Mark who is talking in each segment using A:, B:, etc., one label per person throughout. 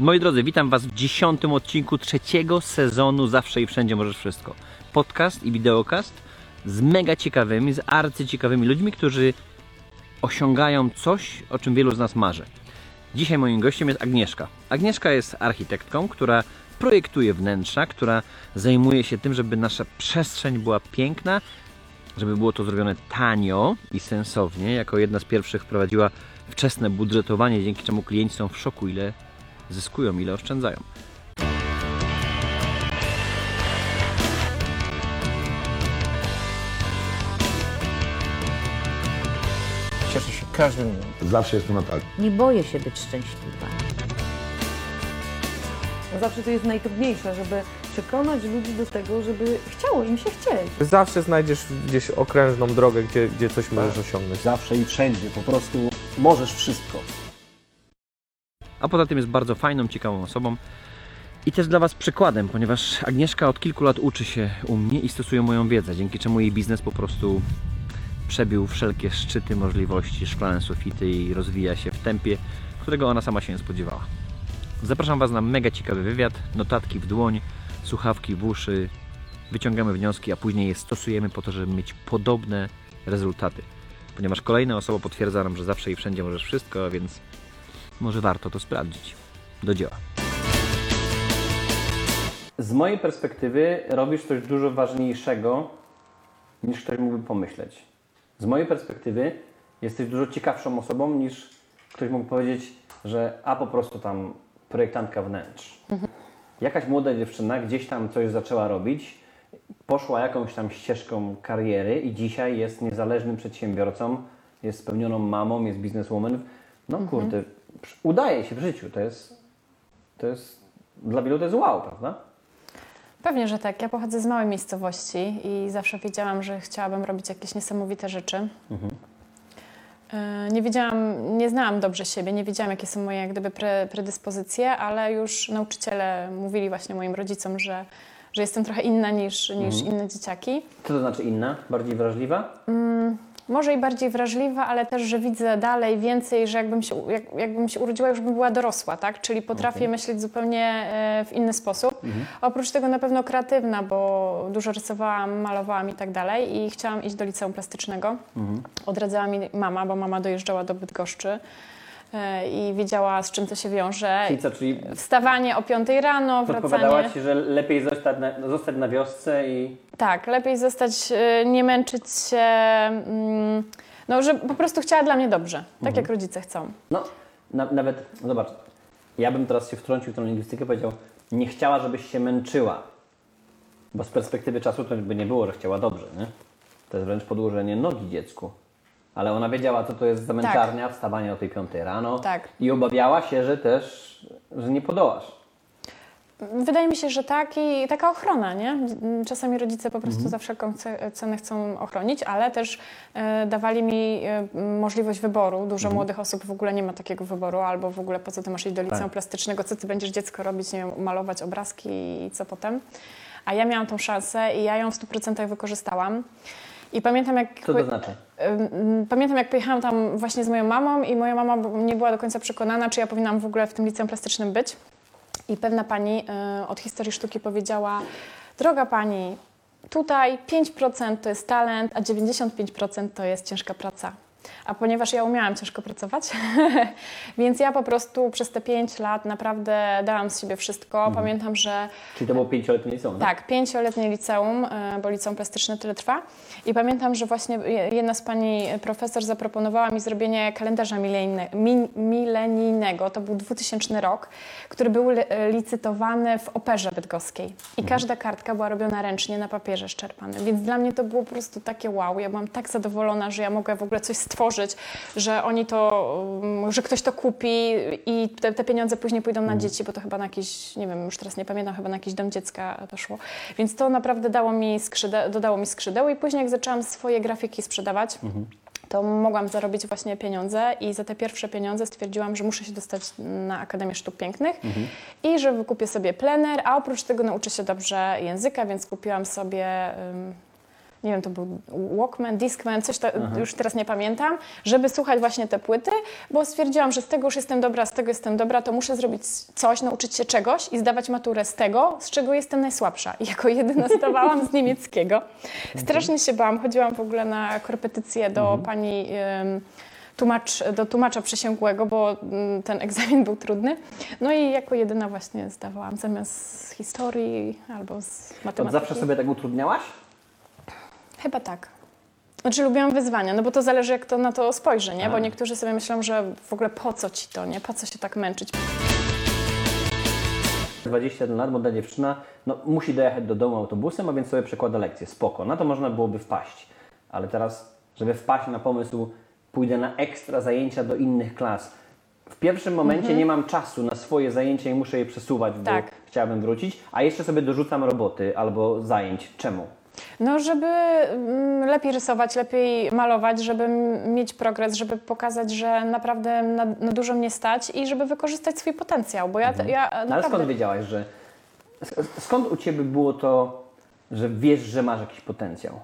A: Moi drodzy, witam Was w dziesiątym odcinku trzeciego sezonu Zawsze i Wszędzie Możesz Wszystko. Podcast i wideokast z mega ciekawymi, z arcyciekawymi ludźmi, którzy osiągają coś, o czym wielu z nas marzy. Dzisiaj moim gościem jest Agnieszka. Agnieszka jest architektką, która projektuje wnętrza, która zajmuje się tym, żeby nasza przestrzeń była piękna, żeby było to zrobione tanio i sensownie. Jako jedna z pierwszych wprowadziła wczesne budżetowanie, dzięki czemu klienci są w szoku, ile zyskują, ile oszczędzają.
B: Cieszę się każdym dniem.
C: Zawsze jest tu Natalia.
D: Nie boję się być szczęśliwa.
E: Zawsze to jest najtrudniejsze, żeby przekonać ludzi do tego, żeby chciało im się chcieć.
B: Zawsze znajdziesz gdzieś okrężną drogę, gdzie, gdzie coś możesz osiągnąć.
F: zawsze i wszędzie. Po prostu możesz wszystko.
A: A poza tym jest bardzo fajną, ciekawą osobą i też dla Was przykładem, ponieważ Agnieszka od kilku lat uczy się u mnie i stosuje moją wiedzę, dzięki czemu jej biznes po prostu przebił wszelkie szczyty możliwości, szklane sufity i rozwija się w tempie, którego ona sama się nie spodziewała. Zapraszam Was na mega ciekawy wywiad, notatki w dłoń, słuchawki w uszy, wyciągamy wnioski, a później je stosujemy po to, żeby mieć podobne rezultaty. Ponieważ kolejna osoba potwierdza nam, że zawsze i wszędzie możesz wszystko, więc może warto to sprawdzić. Do dzieła. Z mojej perspektywy robisz coś dużo ważniejszego niż ktoś mógłby pomyśleć. Z mojej perspektywy jesteś dużo ciekawszą osobą niż ktoś mógł powiedzieć, że a po prostu tam projektantka wnętrz. Jakaś młoda dziewczyna gdzieś tam coś zaczęła robić, poszła jakąś tam ścieżką kariery i dzisiaj jest niezależnym przedsiębiorcą, jest spełnioną mamą, jest bizneswoman. No kurde, przy- udaje się w życiu. To jest, to jest, dla wielu to jest wow, prawda?
G: Pewnie, że tak. Ja pochodzę z małej miejscowości i zawsze wiedziałam, że chciałabym robić jakieś niesamowite rzeczy. E, Nie wiedziałam, nie znałam dobrze siebie, nie wiedziałam, jakie są moje jak gdyby pre, predyspozycje, ale już nauczyciele mówili właśnie moim rodzicom, że, że jestem trochę inna niż, niż inne dzieciaki.
A: Co to znaczy inna? Bardziej wrażliwa?
G: Może i bardziej wrażliwa, ale też, że widzę dalej więcej, że jakbym się, jak, jakbym się urodziła, już bym była dorosła, tak? Czyli potrafię myśleć zupełnie e, w inny sposób. Oprócz tego na pewno kreatywna, bo dużo rysowałam, malowałam i tak dalej i chciałam iść do liceum plastycznego. Odradzała mi mama, bo mama dojeżdżała do Bydgoszczy i wiedziała, z czym to się wiąże.
A: Czyli co, czyli
G: Wstawanie o 5 rano, wracanie.
A: Ci, że lepiej zostać na, zostać na wiosce i...
G: Tak, lepiej zostać, y, nie męczyć się, mm, no, że po prostu chciała dla mnie dobrze, tak jak rodzice chcą.
A: No, na, nawet, no zobacz, ja bym teraz się wtrącił w tą lingwistykę, powiedział, nie chciała, żebyś się męczyła. Bo z perspektywy czasu to by nie było, że chciała dobrze, nie? To jest wręcz podłożenie nogi dziecku. Ale ona wiedziała, co to jest za męczarnia, wstawanie o tej piątej rano.
G: Tak.
A: I obawiała się, że też, że nie podołasz.
G: Wydaje mi się, że tak i taka ochrona, nie? Czasami rodzice po prostu za wszelką ce- cenę chcą ochronić, ale też e, dawali mi e, możliwość wyboru. Dużo młodych osób w ogóle nie ma takiego wyboru, albo w ogóle po co ty masz iść do liceum
A: Tak.
G: plastycznego, co ty będziesz dziecko robić, nie wiem, malować obrazki i co potem. A ja miałam tą szansę i ja ją w 100% wykorzystałam. I pamiętam, jak
A: Co to znaczy?
G: Pamiętam, jak pojechałam tam właśnie z moją mamą i moja mama nie była do końca przekonana, czy ja powinnam w ogóle w tym liceum plastycznym być. I pewna pani y, od historii sztuki powiedziała, droga pani, tutaj 5% to jest talent, a 95% to jest ciężka praca. A ponieważ ja umiałam ciężko pracować, więc ja po prostu przez te 5 lat naprawdę dałam z siebie wszystko. Pamiętam, że
A: Czyli to było pięcioletnie liceum, tak?
G: tak, pięcioletnie liceum, e, bo liceum plastyczne tyle trwa. I pamiętam, że właśnie je- jedna z pani profesor zaproponowała mi zrobienie kalendarza milenijne- mi- milenijnego. To był 2000 rok, który był li- licytowany w Operze Bydgoskiej. I każda kartka była robiona ręcznie na papierze szczerpanym. Więc dla mnie to było po prostu takie wow. Ja byłam tak zadowolona, że ja mogę w ogóle coś stworzyć, że oni to, um, że ktoś to kupi i te, te pieniądze później pójdą na dzieci, bo to chyba na jakiś, nie wiem, już teraz nie pamiętam, chyba na jakiś dom dziecka to szło. Więc to naprawdę dało mi skrzydeł, dodało mi skrzydeł i później jak zaczęłam swoje grafiki sprzedawać, to mogłam zarobić właśnie pieniądze i za te pierwsze pieniądze stwierdziłam, że muszę się dostać na Akademię Sztuk Pięknych i że wykupię sobie plener, a oprócz tego nauczę się dobrze języka, więc kupiłam sobie nie wiem, to był Walkman, Discman, coś ta, już teraz nie pamiętam, żeby słuchać właśnie te płyty, bo stwierdziłam, że z tego już jestem dobra, z tego jestem dobra, to muszę zrobić coś, nauczyć się czegoś i zdawać maturę z tego, z czego jestem najsłabsza. I jako jedyna zdawałam z niemieckiego. Strasznie się bałam, chodziłam w ogóle na korepetycję do pani... ym, tłumacz, do tłumacza przysięgłego, bo mm, ten egzamin był trudny. No i jako jedyna właśnie zdawałam zamiast z historii albo z
A: Od
G: matematyki.
A: zawsze sobie tak utrudniałaś?
G: Chyba tak. Znaczy lubiłam wyzwania, no bo to zależy jak to na to spojrzy, nie? Bo
A: A.
G: niektórzy sobie myślą, że w ogóle po co ci to, nie? Po co się tak męczyć?
A: 21 lat, młoda dziewczyna, no musi dojechać do domu autobusem, a więc sobie przekłada lekcję. Spoko, na to można byłoby wpaść. Ale teraz, żeby wpaść na pomysł, pójdę na ekstra zajęcia do innych klas. W pierwszym momencie nie mam czasu na swoje zajęcia i muszę je przesuwać, bo
G: Tak.
A: chciałabym wrócić, a jeszcze sobie dorzucam roboty albo zajęć. Czemu?
G: No, żeby mm, lepiej rysować, lepiej malować, żeby mieć progres, żeby pokazać, że naprawdę na, na dużo mnie stać i żeby wykorzystać swój potencjał, bo ja, ja
A: No ale
G: naprawdę...
A: skąd wiedziałaś, że... sk- Skąd u Ciebie było to, że wiesz, że masz jakiś potencjał?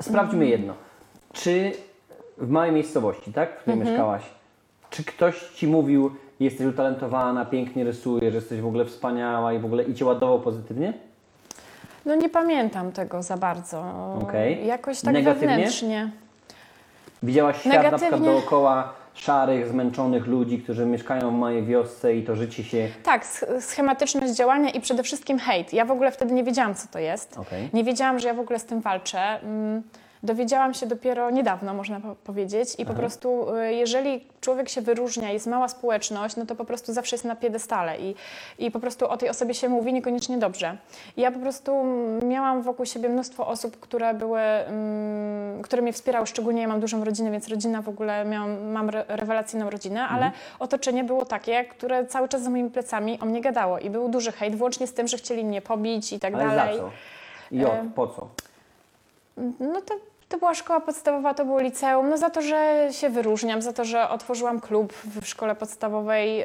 A: Sprawdźmy jedno. Czy w małej miejscowości, tak, w której mieszkałaś, czy ktoś Ci mówił, jesteś utalentowana, pięknie rysujesz, jesteś w ogóle wspaniała i w ogóle i Cię ładował pozytywnie?
G: No nie pamiętam tego za bardzo.
A: Okej.
G: Jakoś tak
A: Negatywnie?
G: wewnętrznie.
A: Widziałaś świat na przykład
G: Negatywnie.
A: dookoła szarych, zmęczonych ludzi, którzy mieszkają w małej wiosce i to życie się...
G: Tak, sch- schematyczność działania i przede wszystkim hejt. Ja w ogóle wtedy nie wiedziałam, co to jest.
A: Okej.
G: Nie wiedziałam, że ja w ogóle z tym walczę. Dowiedziałam się dopiero niedawno, można po- powiedzieć. I po prostu, y, jeżeli człowiek się wyróżnia, jest mała społeczność, no to po prostu zawsze jest na piedestale i, i po prostu o tej osobie się mówi niekoniecznie dobrze. I ja po prostu miałam wokół siebie mnóstwo osób, które były, mm, które mnie wspierały, szczególnie ja mam dużą rodzinę, więc rodzina w ogóle miałam, mam re- rewelacyjną rodzinę, ale otoczenie było takie, które cały czas za moimi plecami o mnie gadało i był duży hejt, włącznie z tym, że chcieli mnie pobić i tak
A: Ale
G: dalej.
A: za co? I od,
G: E,
A: po co?
G: No to, to była szkoła podstawowa, to było liceum. No za to, że się wyróżniam, za to, że otworzyłam klub w szkole podstawowej,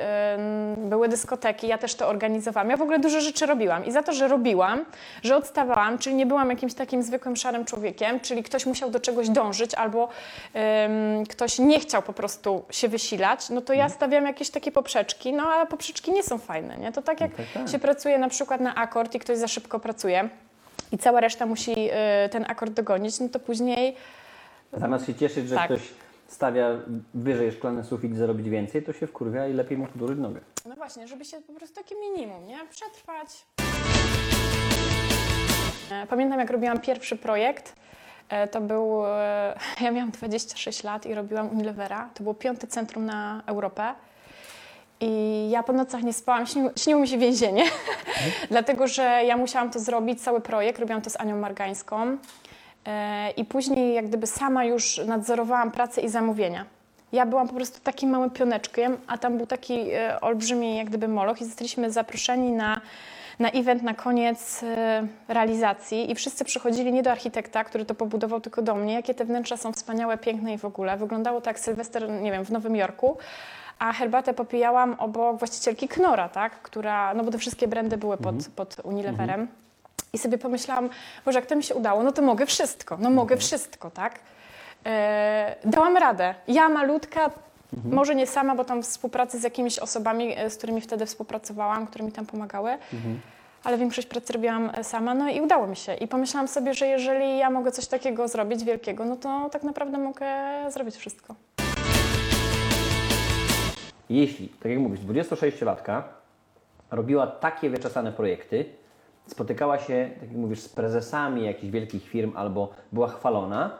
G: były dyskoteki, ja też to organizowałam. Ja w ogóle dużo rzeczy robiłam. I za to, że robiłam, że odstawałam, czyli nie byłam jakimś takim zwykłym szarym człowiekiem, czyli ktoś musiał do czegoś dążyć albo ktoś nie chciał po prostu się wysilać, no to ja stawiam jakieś takie poprzeczki, no ale poprzeczki nie są fajne, nie? To tak jak
A: tak, tak.
G: się pracuje na przykład na akord i ktoś za szybko pracuje, i cała reszta musi y, ten akord dogonić, no to później
A: Zamiast się cieszyć, że
G: Tak.
A: ktoś stawia wyżej szklany sufit i zarobić więcej, to się wkurwia i lepiej mu podurzyć nogę.
G: No właśnie, żeby się po prostu takie minimum, nie? Przetrwać. E, Pamiętam, jak robiłam pierwszy projekt. E, To był. e, Ja miałam 26 lat i robiłam Unilevera. To było piąte centrum na Europę. I ja po nocach nie spałam, śniło, śniło mi się więzienie, dlatego że ja musiałam to zrobić, cały projekt, robiłam to z Anią Margańską. E, I później jak gdyby sama już nadzorowałam pracę i zamówienia. Ja byłam po prostu takim małym pioneczkiem, a tam był taki e, olbrzymi jak gdyby moloch i zostaliśmy zaproszeni na, na event na koniec e, realizacji i wszyscy przychodzili nie do architekta, który to pobudował, tylko do mnie, jakie te wnętrza są wspaniałe, piękne i w ogóle. Wyglądało to jak Sylwester, nie wiem, w Nowym Jorku. A herbatę popijałam obok właścicielki Knora, tak? która, no bo te wszystkie brandy były pod, pod Unileverem. I sobie pomyślałam, Boże, jak to mi się udało, no to mogę wszystko, no mogę wszystko, tak? E, dałam radę. Ja malutka, może nie sama, bo tam współpracy z jakimiś osobami, e, z którymi wtedy współpracowałam, które mi tam pomagały, ale większość pracy robiłam e, sama, no i udało mi się. I pomyślałam sobie, że jeżeli ja mogę coś takiego zrobić wielkiego, no to tak naprawdę mogę zrobić wszystko.
A: Jeśli, tak jak mówisz, 26-latka robiła takie wyczesane projekty, spotykała się, tak jak mówisz, z prezesami jakichś wielkich firm albo była chwalona,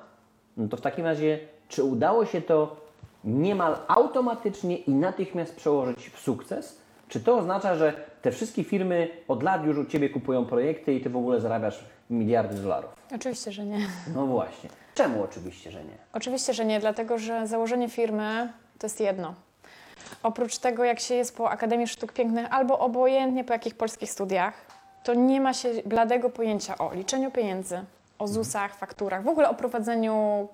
A: no to w takim razie, czy udało się to niemal automatycznie i natychmiast przełożyć w sukces? Czy to oznacza, że te wszystkie firmy od lat już u Ciebie kupują projekty i Ty w ogóle zarabiasz miliardy dolarów?
G: Oczywiście, że nie.
A: No właśnie. Czemu oczywiście, że nie?
G: Oczywiście, że nie, dlatego że założenie firmy to jest jedno. Oprócz tego, jak się jest po Akademii Sztuk Pięknych albo obojętnie po jakich polskich studiach, to nie ma się bladego pojęcia o liczeniu pieniędzy, o ZUS-ach, fakturach, w ogóle o prowadzeniu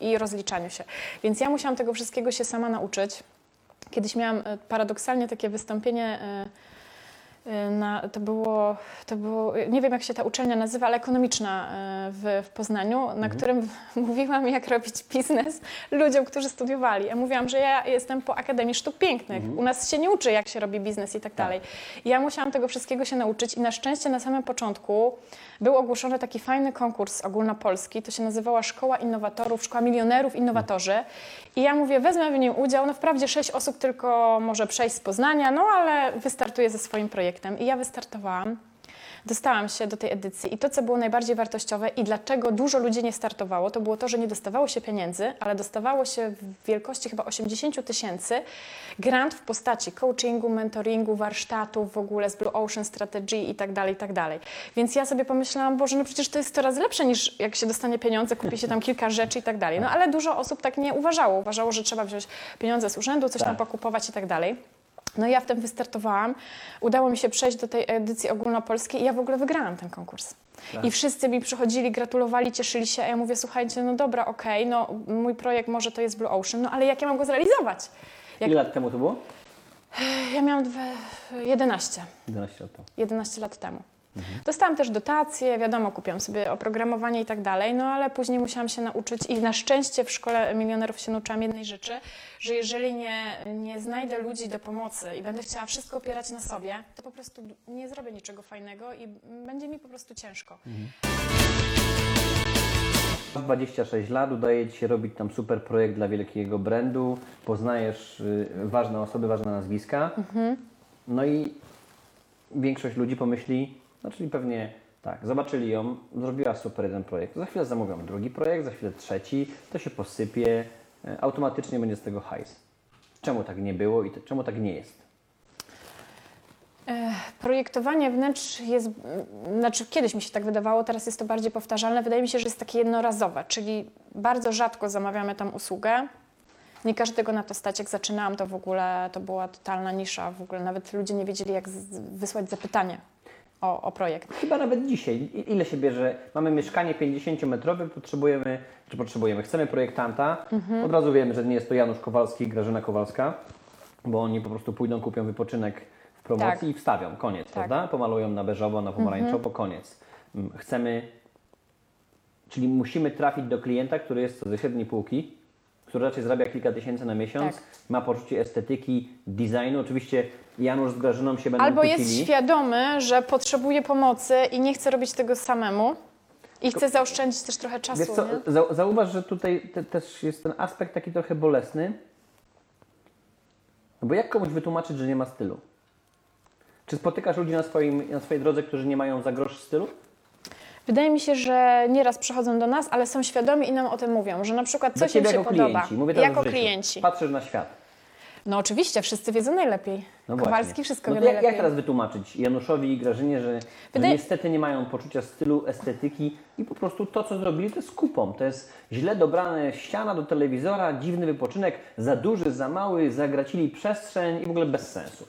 G: i rozliczaniu się. Więc ja musiałam tego wszystkiego się sama nauczyć. Kiedyś miałam e, paradoksalnie takie wystąpienie Y, Na, to, było, to było, nie wiem jak się ta uczelnia nazywa, ale ekonomiczna y, w, w Poznaniu, na którym mówiłam jak robić biznes ludziom, którzy studiowali. Ja mówiłam, że ja jestem po Akademii Sztuk Pięknych. U nas się nie uczy jak się robi biznes i tak dalej. I ja musiałam tego wszystkiego się nauczyć i na szczęście na samym początku był ogłoszony taki fajny konkurs ogólnopolski, to się nazywała Szkoła Innowatorów, Szkoła Milionerów Innowatorzy. I ja mówię, wezmę w nim udział, no wprawdzie sześć osób tylko może przejść z Poznania, no ale wystartuję ze swoim projektem. I ja wystartowałam. Dostałam się do tej edycji i to, co było najbardziej wartościowe i dlaczego dużo ludzi nie startowało, to było to, że nie dostawało się pieniędzy, ale dostawało się w wielkości chyba 80 000 tysięcy grant w postaci coachingu, mentoringu, warsztatów w ogóle z Blue Ocean Strategy i tak dalej, i tak dalej. Więc ja sobie pomyślałam, Boże, no przecież to jest coraz lepsze niż jak się dostanie pieniądze, kupi się tam kilka rzeczy i tak dalej. No ale dużo osób tak nie uważało. Uważało, że trzeba wziąć pieniądze z urzędu, coś tam
A: Tak.
G: pokupować i tak dalej. No i ja w tym wystartowałam. Udało mi się przejść do tej edycji ogólnopolskiej i ja w ogóle wygrałam ten konkurs. I wszyscy mi przychodzili, gratulowali, cieszyli się, a ja mówię, słuchajcie, no dobra, okej, no mój projekt może to jest Blue Ocean, no ale jak ja mam go zrealizować? Jak...
A: Ile lat temu to było?
G: Ja miałam dwe... 11.
A: 11 lat temu.
G: 11 lat temu. Dostałam też dotacje, wiadomo, kupiłam sobie oprogramowanie i tak dalej, no ale później musiałam się nauczyć i na szczęście w Szkole Milionerów się nauczyłam jednej rzeczy, że jeżeli nie, nie znajdę ludzi do pomocy i będę chciała wszystko opierać na sobie, to po prostu nie zrobię niczego fajnego i będzie mi po prostu ciężko.
A: 26 lat, udaje Ci się robić tam super projekt dla wielkiego brandu, poznajesz y, ważne osoby, ważne nazwiska. No i większość ludzi pomyśli, no czyli pewnie tak, zobaczyli ją, zrobiła super jeden projekt, za chwilę zamówią drugi projekt, za chwilę trzeci, to się posypie, y, automatycznie będzie z tego hajs. Czemu tak nie było i te, czemu tak nie jest?
G: Projektowanie wnętrz jest, mm, znaczy kiedyś mi się tak wydawało, teraz jest to bardziej powtarzalne. Wydaje mi się, że jest takie jednorazowe, czyli bardzo rzadko zamawiamy tam usługę. Nie każdego na to stać. Jak zaczynałam, to w ogóle to była totalna nisza. W ogóle nawet ludzie nie wiedzieli, jak wysłać zapytanie o, o projekt.
A: Chyba nawet dzisiaj. Ile się bierze? Mamy mieszkanie 50-metrowe, potrzebujemy, czy potrzebujemy, chcemy projektanta. Od razu wiemy, że nie jest to Janusz Kowalski i Grażyna Kowalska, bo oni po prostu pójdą, kupią wypoczynek w promocji
G: Tak.
A: i wstawią. Koniec, prawda? Pomalują na beżowo, na pomarańczowo, koniec. Mm, Chcemy, czyli musimy trafić do klienta, który jest co ze średniej półki, który raczej zarabia kilka tysięcy na miesiąc,
G: Tak.
A: ma poczucie estetyki, designu. Oczywiście Janusz z Grażyną się będą
G: Albo jest świadomy, że potrzebuje pomocy i nie chce robić tego samemu. I chce zaoszczędzić też trochę czasu.
A: Wiesz co,
G: nie?
A: za, zauważ, że tutaj te, też jest ten aspekt taki trochę bolesny. No bo jak komuś wytłumaczyć, że nie ma stylu? Czy spotykasz ludzi na, swoim, na swojej drodze, którzy nie mają za grosz stylu?
G: Wydaje mi się, że nieraz przychodzą do nas, ale są świadomi i nam o tym mówią, że na przykład coś im się
A: jako
G: podoba.
A: klienci. Mówię teraz
G: jako
A: życiu.
G: klienci.
A: Patrzysz na świat.
G: No oczywiście, wszyscy wiedzą najlepiej.
A: No
G: Kowalski
A: właśnie.
G: wszystko
A: no
G: wie
A: to jak,
G: najlepiej.
A: jak teraz wytłumaczyć Januszowi i Grażynie, że, że
G: Wydaje-
A: niestety nie mają poczucia stylu, estetyki i po prostu to, co zrobili, to jest kupą. To jest źle dobrane ściana do telewizora, dziwny wypoczynek, za duży, za mały, zagracili przestrzeń i w ogóle bez sensu.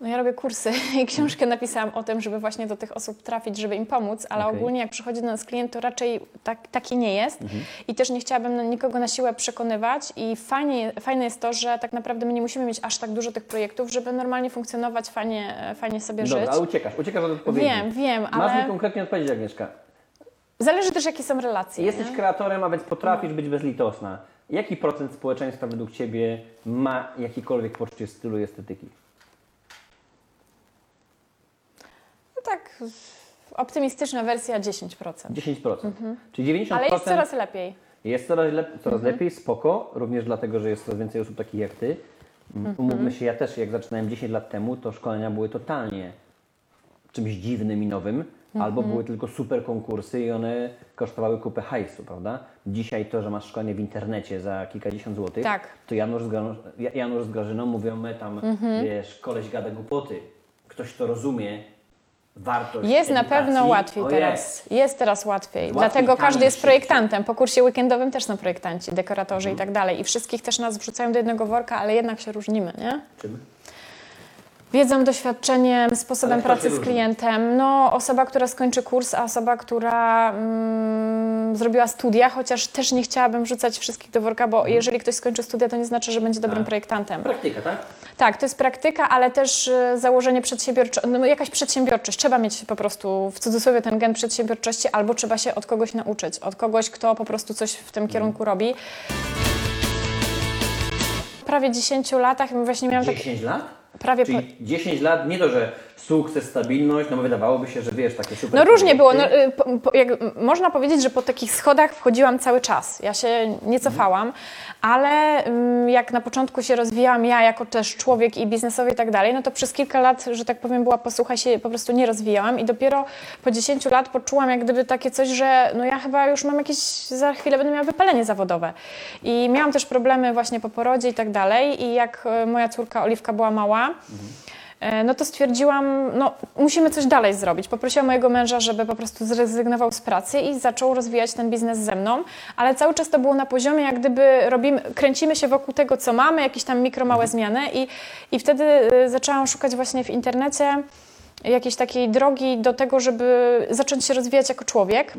G: No ja robię kursy i książkę napisałam o tym, żeby właśnie do tych osób trafić, żeby im pomóc, ale
A: Okej.
G: ogólnie jak przychodzi do nas klient, to raczej tak, taki nie jest
A: Mhm.
G: i też nie chciałabym nikogo na siłę przekonywać i fajnie, fajne jest to, że tak naprawdę my nie musimy mieć aż tak dużo tych projektów, żeby normalnie funkcjonować, fajnie, fajnie sobie
A: Dobra,
G: żyć.
A: ale uciekasz, uciekasz od odpowiedzi.
G: Wiem, wiem,
A: Masz mi
G: ale
A: konkretnie odpowiedzieć, Agnieszka.
G: zależy też jakie są relacje.
A: Jesteś
G: nie?
A: kreatorem, a więc potrafisz być bezlitosna. Jaki procent społeczeństwa według Ciebie ma jakiekolwiek poczucie stylu i estetyki?
G: No tak, optymistyczna wersja 10%.
A: 10%. Czyli 90%
G: Ale jest coraz lepiej.
A: jest coraz, lep- coraz lepiej, spoko, również dlatego, że jest coraz więcej osób takich jak Ty. Mm, Umówmy się, ja też jak zaczynałem 10 lat temu, to szkolenia były totalnie czymś dziwnym i nowym, albo były tylko super konkursy i one kosztowały kupę hajsu, prawda? Dzisiaj to, że masz szkolenie w internecie za kilkadziesiąt złotych,
G: Tak.
A: to Janusz z, Gra- Ja- Janusz z Grażyną mówią, my tam, wiesz, koleś gada głupoty. Ktoś to rozumie, wartość
G: Jest na
A: edukacji.
G: pewno łatwiej
A: O,
G: teraz. Jest. teraz łatwiej.
A: Łatwiej,
G: Dlatego każdy jest projektantem. Po kursie weekendowym też są projektanci, dekoratorzy
A: Mhm.
G: i tak dalej. I wszystkich też nas wrzucają do jednego worka, ale jednak się różnimy, nie?
A: Czym?
G: Wiedzą, doświadczeniem, sposobem
A: Ale
G: pracy z klientem. No, osoba, która skończy kurs, a osoba, która mm, zrobiła studia, chociaż też nie chciałabym wrzucać wszystkich do worka, bo jeżeli ktoś skończy studia, to nie znaczy, że będzie dobrym
A: Mhm. Tak.
G: projektantem.
A: Praktyka, tak?
G: Tak, to jest praktyka, ale też y, założenie przedsiębiorcze, no jakaś przedsiębiorczość. Trzeba mieć po prostu w cudzysłowie ten gen przedsiębiorczości, albo trzeba się od kogoś nauczyć, od kogoś, kto po prostu coś w tym kierunku robi. W prawie 10 latach właśnie miałam tak
A: 10 lat?
G: Prawie po,
A: Czyli 10 lat, nie to, że sukces, stabilność, no bo wydawałoby się, że wiesz, takie super
G: No różnie było. No, y, po, po, jak, można powiedzieć, że po takich schodach wchodziłam cały czas. Ja się nie cofałam, ale mm, jak na początku się rozwijałam ja jako też człowiek i biznesowy i tak dalej, no to przez kilka lat, że tak powiem, była posłucha się po prostu nie rozwijałam i dopiero po 10 lat poczułam jak gdyby takie coś, że no ja chyba już mam jakieś, za chwilę będę miała wypalenie zawodowe. I miałam też problemy właśnie po porodzie i tak dalej i jak y, moja córka Oliwka była mała, E, no to stwierdziłam, no musimy coś dalej zrobić. Poprosiłam mojego męża, żeby po prostu zrezygnował z pracy i zaczął rozwijać ten biznes ze mną, ale cały czas to było na poziomie, jak gdyby robimy, kręcimy się wokół tego, co mamy, jakieś tam mikro małe zmiany i, i wtedy e, zaczęłam szukać właśnie w internecie jakiejś takiej drogi do tego, żeby zacząć się rozwijać jako człowiek.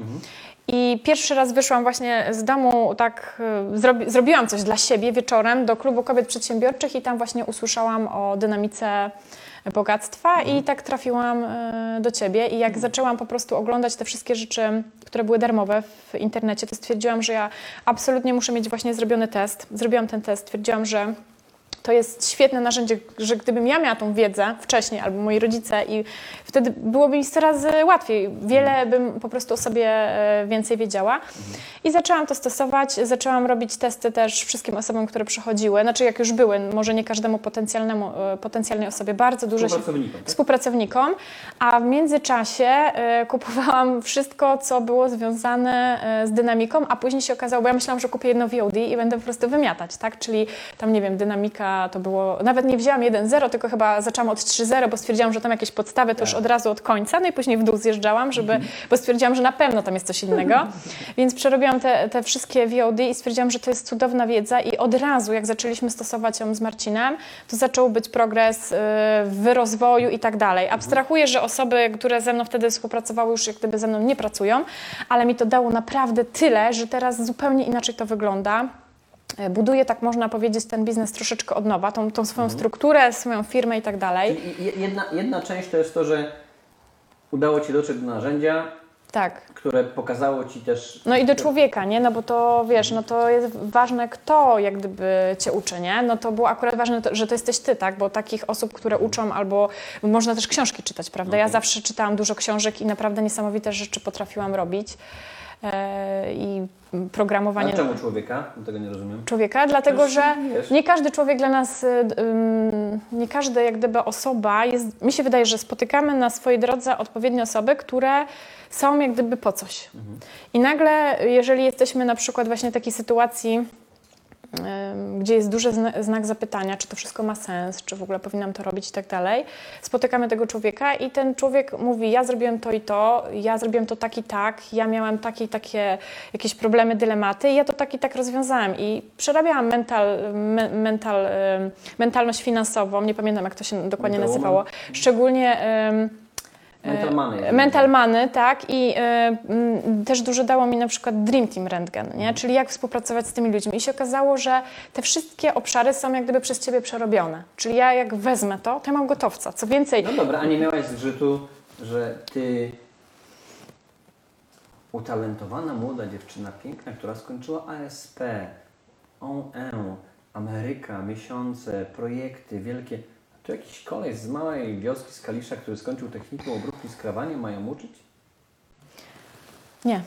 G: I pierwszy raz wyszłam właśnie z domu, tak y, zrobi, zrobiłam coś dla siebie wieczorem do klubu kobiet przedsiębiorczych i tam właśnie usłyszałam o dynamice bogactwa i tak trafiłam y, do ciebie. I jak zaczęłam po prostu oglądać te wszystkie rzeczy, które były darmowe w internecie, to stwierdziłam, że ja absolutnie muszę mieć właśnie zrobiony test. Zrobiłam ten test, stwierdziłam, że to jest świetne narzędzie, że gdybym ja miała tą wiedzę wcześniej, albo moi rodzice, i wtedy byłoby mi 100 razy łatwiej. Wiele bym po prostu o sobie e, więcej wiedziała. I zaczęłam to stosować, zaczęłam robić testy też wszystkim osobom, które przychodziły. Znaczy, jak już były, może nie każdemu potencjalnemu, e, potencjalnej osobie, bardzo dużo się
A: Współpracownikom, tak?
G: współpracownikom, a w międzyczasie e, kupowałam wszystko, co było związane e, z dynamiką, a później się okazało, bo ja myślałam, że kupię jedno VOD i będę po prostu wymiatać, tak? Czyli tam, nie wiem, dynamika to było, nawet nie wzięłam 1.0, tylko chyba zaczęłam od 3.0, bo stwierdziłam, że tam jakieś podstawy to już od razu od końca, no i później w dół zjeżdżałam, żeby, bo stwierdziłam, że na pewno tam jest coś innego, więc przerobiłam te, te wszystkie VOD i stwierdziłam, że to jest cudowna wiedza i od razu, jak zaczęliśmy stosować ją z Marcinem, to zaczął być progres y, w rozwoju i tak dalej. Abstrahuję, że osoby, które ze mną wtedy współpracowały, już jak gdyby ze mną nie pracują, ale mi to dało naprawdę tyle, że teraz zupełnie inaczej to wygląda. E, Buduję, tak można powiedzieć, ten biznes troszeczkę od nowa, tą, tą swoją strukturę, swoją firmę i tak dalej.
A: Czyli jedna, jedna część to jest to, że udało Ci dotrzeć do narzędzia,
G: Tak.
A: które pokazało Ci też...
G: No i do człowieka, nie? No bo to wiesz, no to jest ważne, kto jak gdyby cię uczy, nie? No to było akurat ważne, że to jesteś ty, tak? Bo takich osób, które uczą, albo można też książki czytać, prawda? Ja
A: Okej.
G: zawsze czytałam dużo książek i naprawdę niesamowite rzeczy potrafiłam robić. E, I
A: A
G: programowanie
A: czemu człowieka? Tego nie rozumiem.
G: człowieka, dlatego że nie każdy człowiek dla nas, y, nie każda jak gdyby osoba jest, mi się wydaje, że spotykamy na swojej drodze odpowiednie osoby, które są jak gdyby po coś. I nagle, jeżeli jesteśmy na przykład właśnie w takiej sytuacji, gdzie jest duży zna- znak zapytania, czy to wszystko ma sens, czy w ogóle powinnam to robić i tak dalej, spotykamy tego człowieka i ten człowiek mówi, ja zrobiłem to i to, ja zrobiłem to tak i tak, ja miałem takie i takie jakieś problemy, dylematy i ja to tak i tak rozwiązałem. I przerabiałam mental, me, mental, mentalność finansową, nie pamiętam jak to się dokładnie nazywało, szczególnie...
A: Mental money.
G: E, Mental Money, tak. I m, też dużo dało mi na przykład Dream Team Rentgen,
A: Mhm.
G: nie? czyli jak współpracować z tymi ludźmi. I się okazało, że te wszystkie obszary są jak gdyby przez Ciebie przerobione. Czyli ja jak wezmę to, to ja mam gotowca. Co więcej,
A: No dobra, a nie miałaś zgrzytu, że Ty utalentowana młoda dziewczyna, piękna, która skończyła ASP, OE, Ameryka, miesiące, projekty wielkie. Tu jakiś koleś z małej wioski z Kalisza, który skończył technikum obróbki skrawania, mają uczyć?
G: nie.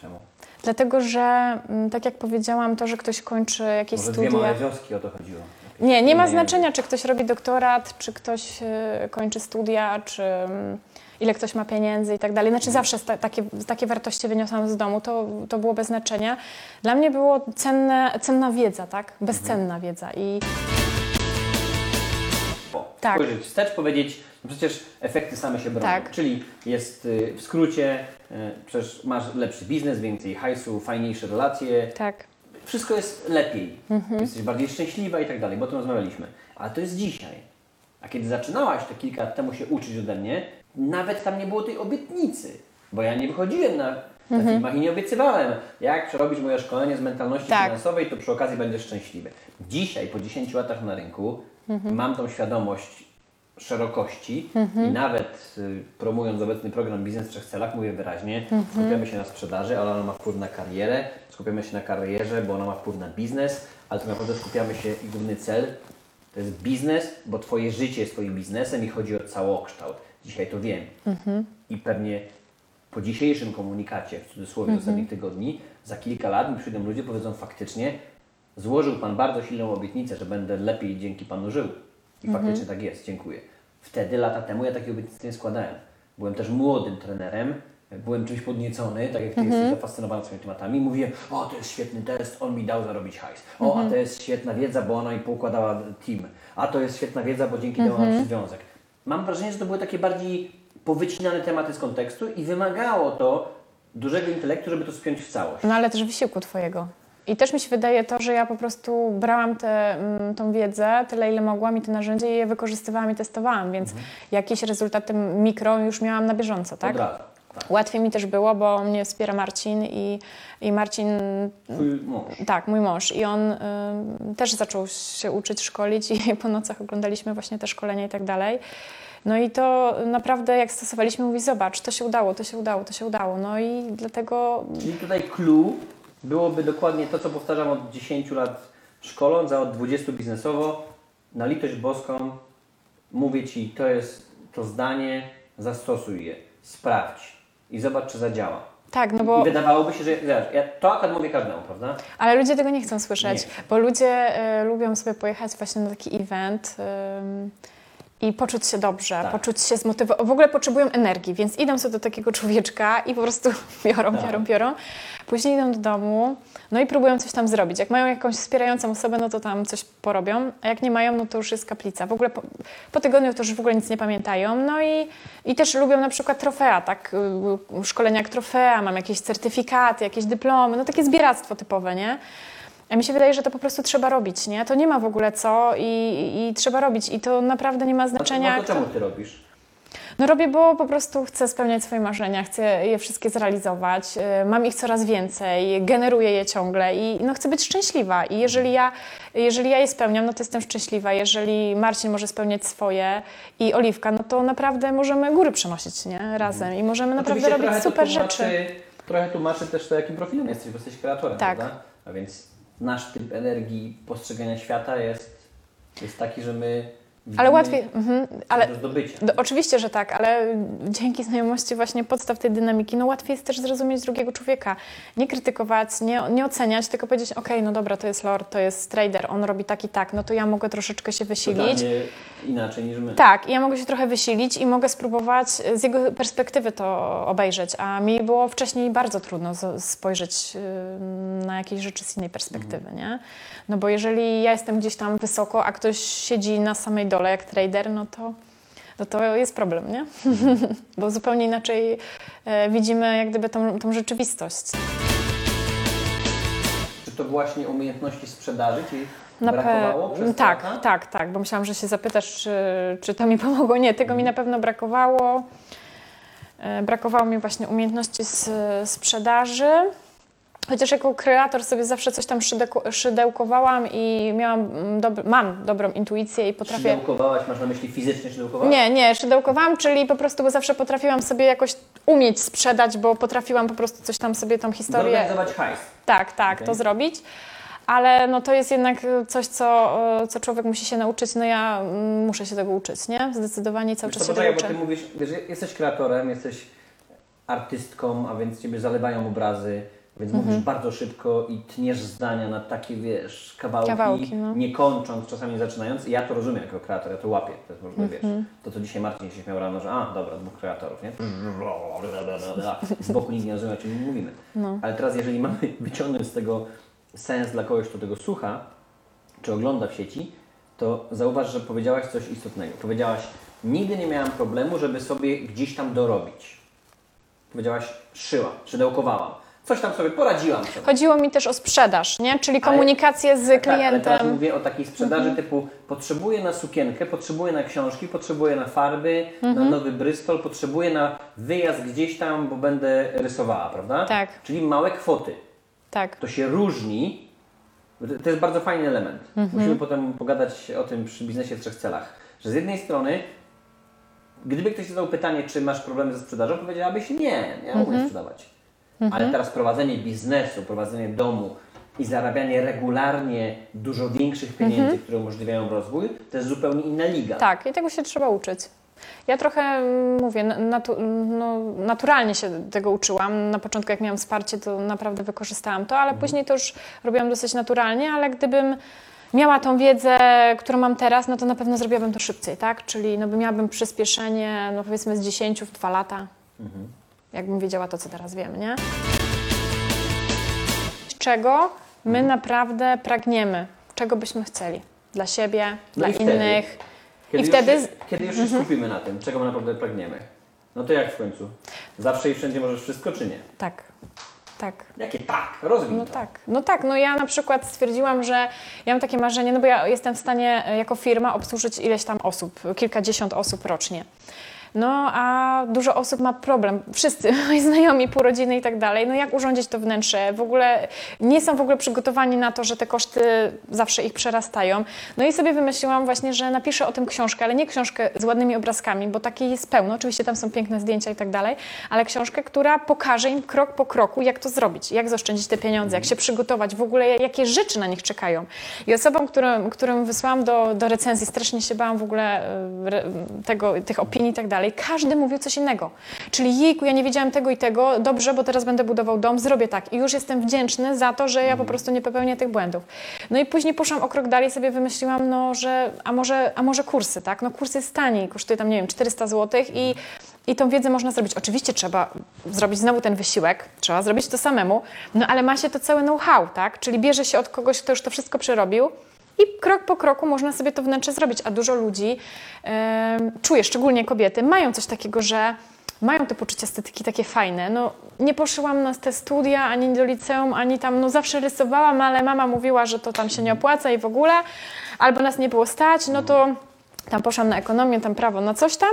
A: Czemu?
G: Dlatego, że m, tak jak powiedziałam, to, że ktoś kończy jakieś
A: Może dwie
G: studia...
A: małe wioski o to chodziło.
G: Nie, nie ma
A: Inne
G: znaczenia, czy ktoś robi doktorat, czy ktoś e, kończy studia, czy mm, ile ktoś ma pieniędzy i tak dalej. Znaczy zawsze sta- takie, takie wartości wyniosłam z domu, to, to było bez znaczenia. Dla mnie było cenne, cenna wiedza, tak? Bezcenna wiedza i Tak.
A: Spojrzeć wstecz, powiedzieć, no przecież efekty same się bronią.
G: Tak.
A: Czyli jest y, w skrócie, y, przecież masz lepszy biznes, więcej hajsu, fajniejsze relacje,
G: tak.
A: wszystko jest lepiej.
G: Mhm.
A: Jesteś bardziej szczęśliwa i tak dalej, bo o tym rozmawialiśmy. Ale to jest dzisiaj. A kiedy zaczynałaś te kilka lat temu się uczyć ode mnie, nawet tam nie było tej obietnicy, bo ja nie wychodziłem na, na filmach i nie obiecywałem, jak przerobisz moje szkolenie z mentalności
G: Tak.
A: finansowej, to przy okazji będziesz szczęśliwy. Dzisiaj, po 10 latach na rynku, mam tą świadomość szerokości i nawet y, promując obecny program Biznes w trzech celach, mówię wyraźnie, skupiamy się na sprzedaży, ale ona ma wpływ na karierę, skupiamy się na karierze, bo ona ma wpływ na biznes, ale tak naprawdę skupiamy się i główny cel to jest biznes, bo Twoje życie jest Twoim biznesem i chodzi o całokształt. Dzisiaj to wiem. I pewnie po dzisiejszym komunikacie, w cudzysłowie z ostatnich tygodni, za kilka lat mi przyjdą ludzie, powiedzą faktycznie, złożył Pan bardzo silną obietnicę, że będę lepiej dzięki Panu żył. I faktycznie tak jest, dziękuję. Wtedy, lata temu, ja takiej obietnicy nie składałem. Byłem też młodym trenerem, byłem czymś podniecony, tak jak Ty jesteś zafascynowany swoimi tematami. Mówiłem, o to jest świetny test, on mi dał zarobić hajs. O, a to jest świetna wiedza, bo ona mi poukładała team. A to jest świetna wiedza, bo dzięki temu mam związek. Mam wrażenie, że to były takie bardziej powycinane tematy z kontekstu i wymagało to dużego intelektu, żeby to spiąć w całość.
G: No ale też wysiłku Twojego. I też mi się wydaje to, że ja po prostu brałam tę mm, tą wiedzę, tyle ile mogłam i te narzędzia i je wykorzystywałam i testowałam, więc jakieś rezultaty mikro już miałam na bieżąco, tak?
A: Od razu. Tak.
G: Łatwiej mi też było, bo mnie wspiera Marcin i, i Marcin,
A: Twój mąż.
G: tak, mój mąż i on y, też zaczął się uczyć, szkolić i po nocach oglądaliśmy właśnie te szkolenia i tak dalej. No i to naprawdę jak stosowaliśmy, mówi zobacz, to się udało, to się udało, to się udało. No i dlatego
A: Czyli tutaj clue byłoby dokładnie to, co powtarzam od 10 lat szkoląc, a od 20 biznesowo. Na litość boską mówię Ci, to jest to zdanie, zastosuj je, sprawdź i zobacz, czy zadziała.
G: tak, no bo...
A: I wydawałoby się, że zobacz, ja to akurat mówię każdemu, prawda?
G: Ale ludzie tego nie chcą słyszeć,
A: Nie.
G: bo ludzie y, lubią sobie pojechać właśnie na taki event ym, i poczuć się dobrze,
A: Tak.
G: poczuć się zmotywować. W ogóle potrzebują energii, więc idą sobie do takiego człowieczka i po prostu biorą,
A: Tak.
G: biorą, biorą. Później idą do domu, no i próbują coś tam zrobić. Jak mają jakąś wspierającą osobę, no to tam coś porobią, a jak nie mają, no to już jest kaplica. W ogóle po, po tygodniu to już w ogóle nic nie pamiętają. No i, i też lubią na przykład trofea, tak? Szkolenia jak trofea, mam jakieś certyfikaty, jakieś dyplomy, no takie zbieractwo typowe, nie? A mi się wydaje, że to po prostu trzeba robić, nie? To nie ma w ogóle co i, i trzeba robić. I to naprawdę nie ma znaczenia.
A: no to czemu Ty robisz?
G: no robię, bo po prostu chcę spełniać swoje marzenia, chcę je wszystkie zrealizować, y, mam ich coraz więcej, generuję je ciągle i no, chcę być szczęśliwa. I jeżeli ja, jeżeli ja je spełniam, no to jestem szczęśliwa. Jeżeli Marcin może spełniać swoje i Oliwka, no to naprawdę możemy góry przenosić nie? razem i możemy naprawdę
A: Oczywiście
G: robić super
A: tłumaczy,
G: rzeczy.
A: Trochę tłumaczy też to, jakim profilem jesteś, bo jesteś kreatorem,
G: Tak.
A: prawda? A więc nasz typ energii postrzegania świata jest, jest taki, że my
G: Ale
A: widzimy
G: łatwiej, mhm, ale
A: do zdobycia.
G: Oczywiście, że tak, ale dzięki znajomości właśnie podstaw tej dynamiki, no łatwiej jest też zrozumieć drugiego człowieka. Nie krytykować, nie, nie oceniać, tylko powiedzieć, okej, no dobra, to jest lord, to jest trader, on robi tak i tak, no to ja mogę troszeczkę się wysilić.
A: Totalnie inaczej niż my.
G: Tak, ja mogę się trochę wysilić i mogę spróbować z jego perspektywy to obejrzeć, a mi było wcześniej bardzo trudno spojrzeć y, na jakieś rzeczy z innej perspektywy, nie? No bo jeżeli ja jestem gdzieś tam wysoko, a ktoś siedzi na samej dole jak trader, no to, no to jest problem, nie? bo zupełnie inaczej e, widzimy jak gdyby tą, tą rzeczywistość.
A: Czy to właśnie umiejętności sprzedaży Ci
G: Na pe-
A: brakowało te
G: tak,
A: lata?
G: tak, tak, bo myślałam, że się zapytasz, czy, czy to mi pomogło. Nie, tego mi na pewno brakowało. E, Brakowało mi właśnie umiejętności z, sprzedaży. Chociaż jako kreator sobie zawsze coś tam szydełko- szydełkowałam i miałam, mam dobrą intuicję i potrafię...
A: Szydełkowałaś, masz na myśli fizycznie szydełkowałaś?
G: Nie, nie, szydełkowałam, czyli po prostu bo zawsze potrafiłam sobie jakoś umieć sprzedać, bo potrafiłam po prostu coś tam sobie tą historię...
A: Zorganizować hajs.
G: Tak, tak,
A: Okej.
G: to zrobić. Ale no to jest jednak coś, co, co człowiek musi się nauczyć. No ja mm, muszę się tego uczyć, nie? Zdecydowanie cały
A: Wiesz
G: czas
A: co,
G: się tego
A: poczekaj, bo
G: uczę.
A: Ty mówisz, wiesz, jesteś kreatorem, jesteś artystką, a więc Ciebie zalewają obrazy, więc
G: Mhm.
A: mówisz bardzo szybko i tniesz zdania na takie, wiesz, kawałki,
G: Kawałki, no.
A: nie kończąc, czasami zaczynając. I ja to rozumiem jako kreator, ja to łapię. To jest może,
G: Mhm.
A: wiesz, to co dzisiaj Marcin się śmiał rano, że a, dobra, dwóch kreatorów, nie? Z boku nikt nie rozumie, o czym mówimy.
G: No.
A: Ale teraz, jeżeli mamy wyciągnąć z tego sens dla kogoś, kto tego słucha, czy ogląda w sieci, to zauważ, że powiedziałaś coś istotnego. Powiedziałaś, nigdy nie miałam problemu, żeby sobie gdzieś tam dorobić. Powiedziałaś, szyłam, szydełkowałam. Coś tam sobie poradziłam sobie.
G: Chodziło mi też o sprzedaż, nie? czyli
A: Ale-
G: komunikację z
A: Tak, ale teraz
G: klientem.
A: mówię o takiej sprzedaży typu potrzebuję na sukienkę, potrzebuję na książki, potrzebuję na farby, na nowy Bristol, potrzebuję na wyjazd gdzieś tam, bo będę rysowała, prawda?
G: Tak.
A: Czyli małe kwoty.
G: Tak.
A: To się różni. To jest bardzo fajny element. Musimy potem pogadać o tym przy biznesie w trzech celach. Że z jednej strony, gdyby ktoś zadał pytanie, czy masz problemy ze sprzedażą, powiedziałabyś nie, ja umiem sprzedawać. Ale teraz prowadzenie biznesu, prowadzenie domu i zarabianie regularnie dużo większych pieniędzy, które umożliwiają rozwój, to jest zupełnie inna liga.
G: Tak, i tego się trzeba uczyć. Ja trochę, mm, mówię, natu, no, naturalnie się tego uczyłam. Na początku, jak miałam wsparcie, to naprawdę wykorzystałam to, ale później to już robiłam dosyć naturalnie, ale gdybym miała tą wiedzę, którą mam teraz, no to na pewno zrobiłabym to szybciej, tak? Czyli no, by miałabym przyspieszenie, no powiedzmy z 10 w 2 lata, jakbym wiedziała to, co teraz wiem, nie? Czego my naprawdę pragniemy? Czego byśmy chcieli? Dla siebie,
A: No
G: dla
A: i wtedy?
G: innych.
A: Kiedy
G: I
A: już
G: wtedy
A: się,
G: Mhm.
A: kiedy już się skupimy na tym, czego my naprawdę pragniemy. No to jak w końcu? Zawsze i wszędzie możesz wszystko, czy nie?
G: Tak, tak.
A: Jakie tak? Rozwij
G: No
A: to.
G: tak, no tak, no ja na przykład stwierdziłam, że ja mam takie marzenie, no bo ja jestem w stanie e, jako firma obsłużyć ileś tam osób, kilkadziesiąt osób rocznie. No a dużo osób ma problem, wszyscy, moi znajomi, pół rodziny i tak dalej, no jak urządzić to wnętrze, w ogóle nie są w ogóle przygotowani na to, że te koszty zawsze ich przerastają. No i sobie wymyśliłam właśnie, że napiszę o tym książkę, ale nie książkę z ładnymi obrazkami, bo takiej jest pełno, oczywiście tam są piękne zdjęcia i tak dalej, ale książkę, która pokaże im krok po kroku, jak to zrobić, jak zaoszczędzić te pieniądze, jak się przygotować, w ogóle jakie rzeczy na nich czekają. I osobom, którym, którym wysłałam do, do recenzji, strasznie się bałam w ogóle e, tego, tych opinii i tak dalej, każdy mówił coś innego. Czyli jejku, ja nie wiedziałem tego i tego, dobrze, bo teraz będę budował dom, zrobię tak. I już jestem wdzięczny za to, że ja po prostu nie popełnię tych błędów. No i później poszłam o krok dalej, sobie wymyśliłam, no, że a może, a może kursy, tak? No kurs jest tani, kosztuje tam, nie wiem, 400 zł i i tą wiedzę można zrobić. Oczywiście trzeba zrobić znowu ten wysiłek, trzeba zrobić to samemu, no ale ma się to całe know-how, tak? Czyli bierze się od kogoś, kto już to wszystko przerobił i krok po kroku można sobie to wnętrze zrobić. A dużo ludzi, em, czuje, szczególnie kobiety, mają coś takiego, że mają te poczucie estetyki takie fajne. No, nie poszłam na te studia, ani do liceum, ani tam, no zawsze rysowałam, ale mama mówiła, że to tam się nie opłaca i w ogóle, albo nas nie było stać, no to tam poszłam na ekonomię, tam prawo, na coś tam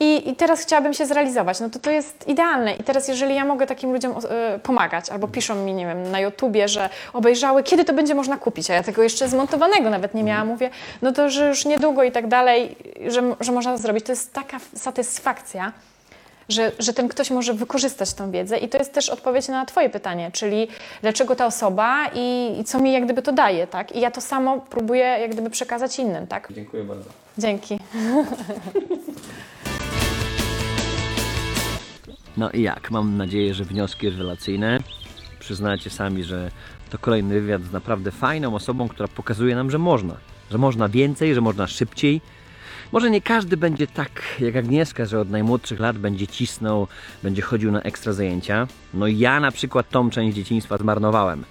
G: i, i teraz chciałabym się zrealizować. No to to jest idealne. I teraz jeżeli ja mogę takim ludziom e, pomagać, albo piszą mi, nie wiem, na YouTubie, że obejrzały, kiedy to będzie można kupić, a ja tego jeszcze zmontowanego nawet nie miałam, mówię, no to, że już niedługo i tak dalej, że, że można to zrobić. To jest taka satysfakcja, że, że ten ktoś może wykorzystać tą wiedzę i to jest też odpowiedź na Twoje pytanie, czyli dlaczego ta osoba i, i co mi jak gdyby to daje, tak? I ja to samo próbuję jak gdyby przekazać innym, tak?
A: Dziękuję bardzo.
G: Dzięki.
A: No i jak? Mam nadzieję, że wnioski rewelacyjne. Przyznacie sami, że to kolejny wywiad z naprawdę fajną osobą, która pokazuje nam, że można. Że można więcej, że można szybciej. Może nie każdy będzie tak jak Agnieszka, że od najmłodszych lat będzie cisnął, będzie chodził na ekstra zajęcia. No ja na przykład tą część dzieciństwa zmarnowałem.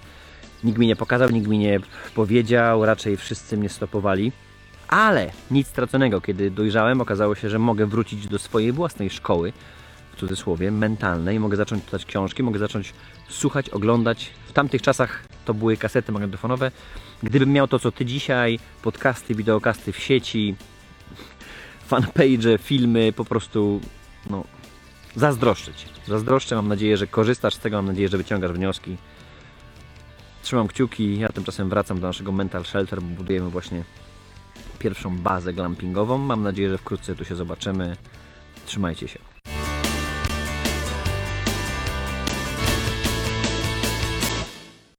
A: Nikt mi nie pokazał, nikt mi nie powiedział, raczej wszyscy mnie stopowali. Ale nic straconego, kiedy dojrzałem, okazało się, że mogę wrócić do swojej własnej szkoły, w cudzysłowie, mentalnej. Mogę zacząć czytać książki, mogę zacząć słuchać, oglądać. W tamtych czasach to były kasety magnetofonowe. Gdybym miał to, co ty dzisiaj, podcasty, wideokasty w sieci, fanpage, filmy, po prostu no, zazdroszczyć. Zazdroszczę, mam nadzieję, że korzystasz z tego, mam nadzieję, że wyciągasz wnioski. Trzymam kciuki, ja tymczasem wracam do naszego Mental Shelter, bo budujemy właśnie pierwszą bazę glampingową. Mam nadzieję, że wkrótce tu się zobaczymy. Trzymajcie się.